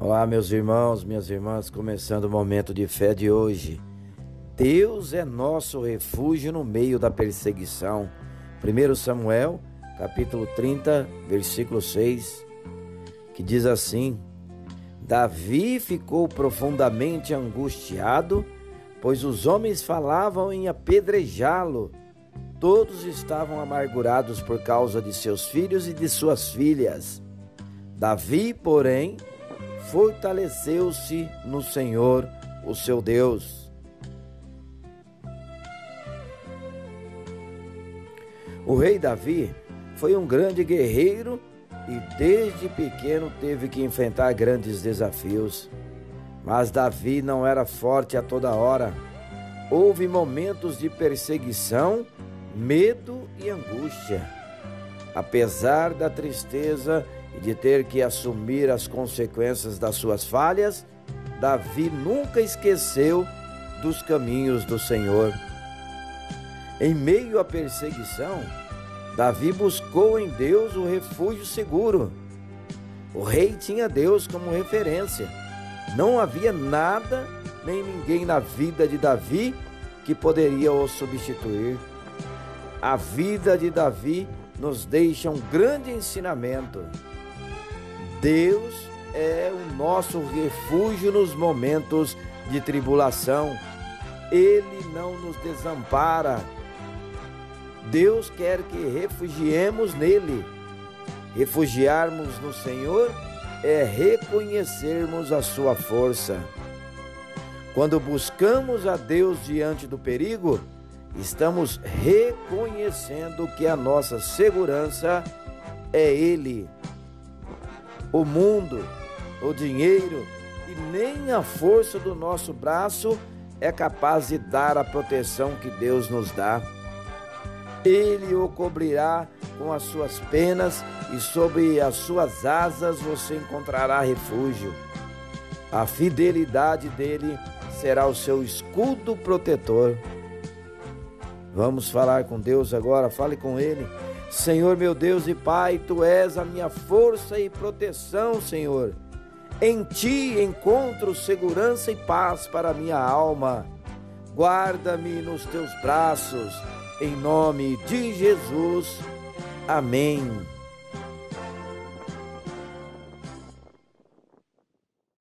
Olá, meus irmãos, minhas irmãs, começando o momento de fé de hoje. Deus é nosso refúgio no meio da perseguição. 1 Samuel, capítulo 30, versículo 6, que diz assim: Davi ficou profundamente angustiado, pois os homens falavam em apedrejá-lo. Todos estavam amargurados por causa de seus filhos e de suas filhas. Davi, porém, fortaleceu-se no Senhor, o seu Deus. O rei Davi foi um grande guerreiro e desde pequeno teve que enfrentar grandes desafios. Mas Davi não era forte a toda hora. Houve momentos de perseguição, medo e angústia. Apesar da tristeza e de ter que assumir as consequências das suas falhas, Davi nunca esqueceu dos caminhos do Senhor. Em meio à perseguição, Davi buscou em Deus o refúgio seguro. O rei tinha Deus como referência. Não havia nada nem ninguém na vida de Davi que poderia o substituir. A vida de Davi nos deixa um grande ensinamento. Deus é o nosso refúgio nos momentos de tribulação. Ele não nos desampara. Deus quer que refugiemos nele. Refugiarmos no Senhor é reconhecermos a sua força. Quando buscamos a Deus diante do perigo, estamos reconhecendo que a nossa segurança é Ele o mundo, o dinheiro e nem a força do nosso braço é capaz de dar a proteção que Deus nos dá. Ele o cobrirá com as suas penas e sobre as suas asas você encontrará refúgio. A fidelidade dele será o seu escudo protetor. Vamos falar com Deus agora, fale com ele. Senhor meu Deus e Pai, tu és a minha força e proteção, Senhor. Em ti encontro segurança e paz para a minha alma. Guarda-me nos teus braços, em nome de Jesus. Amém.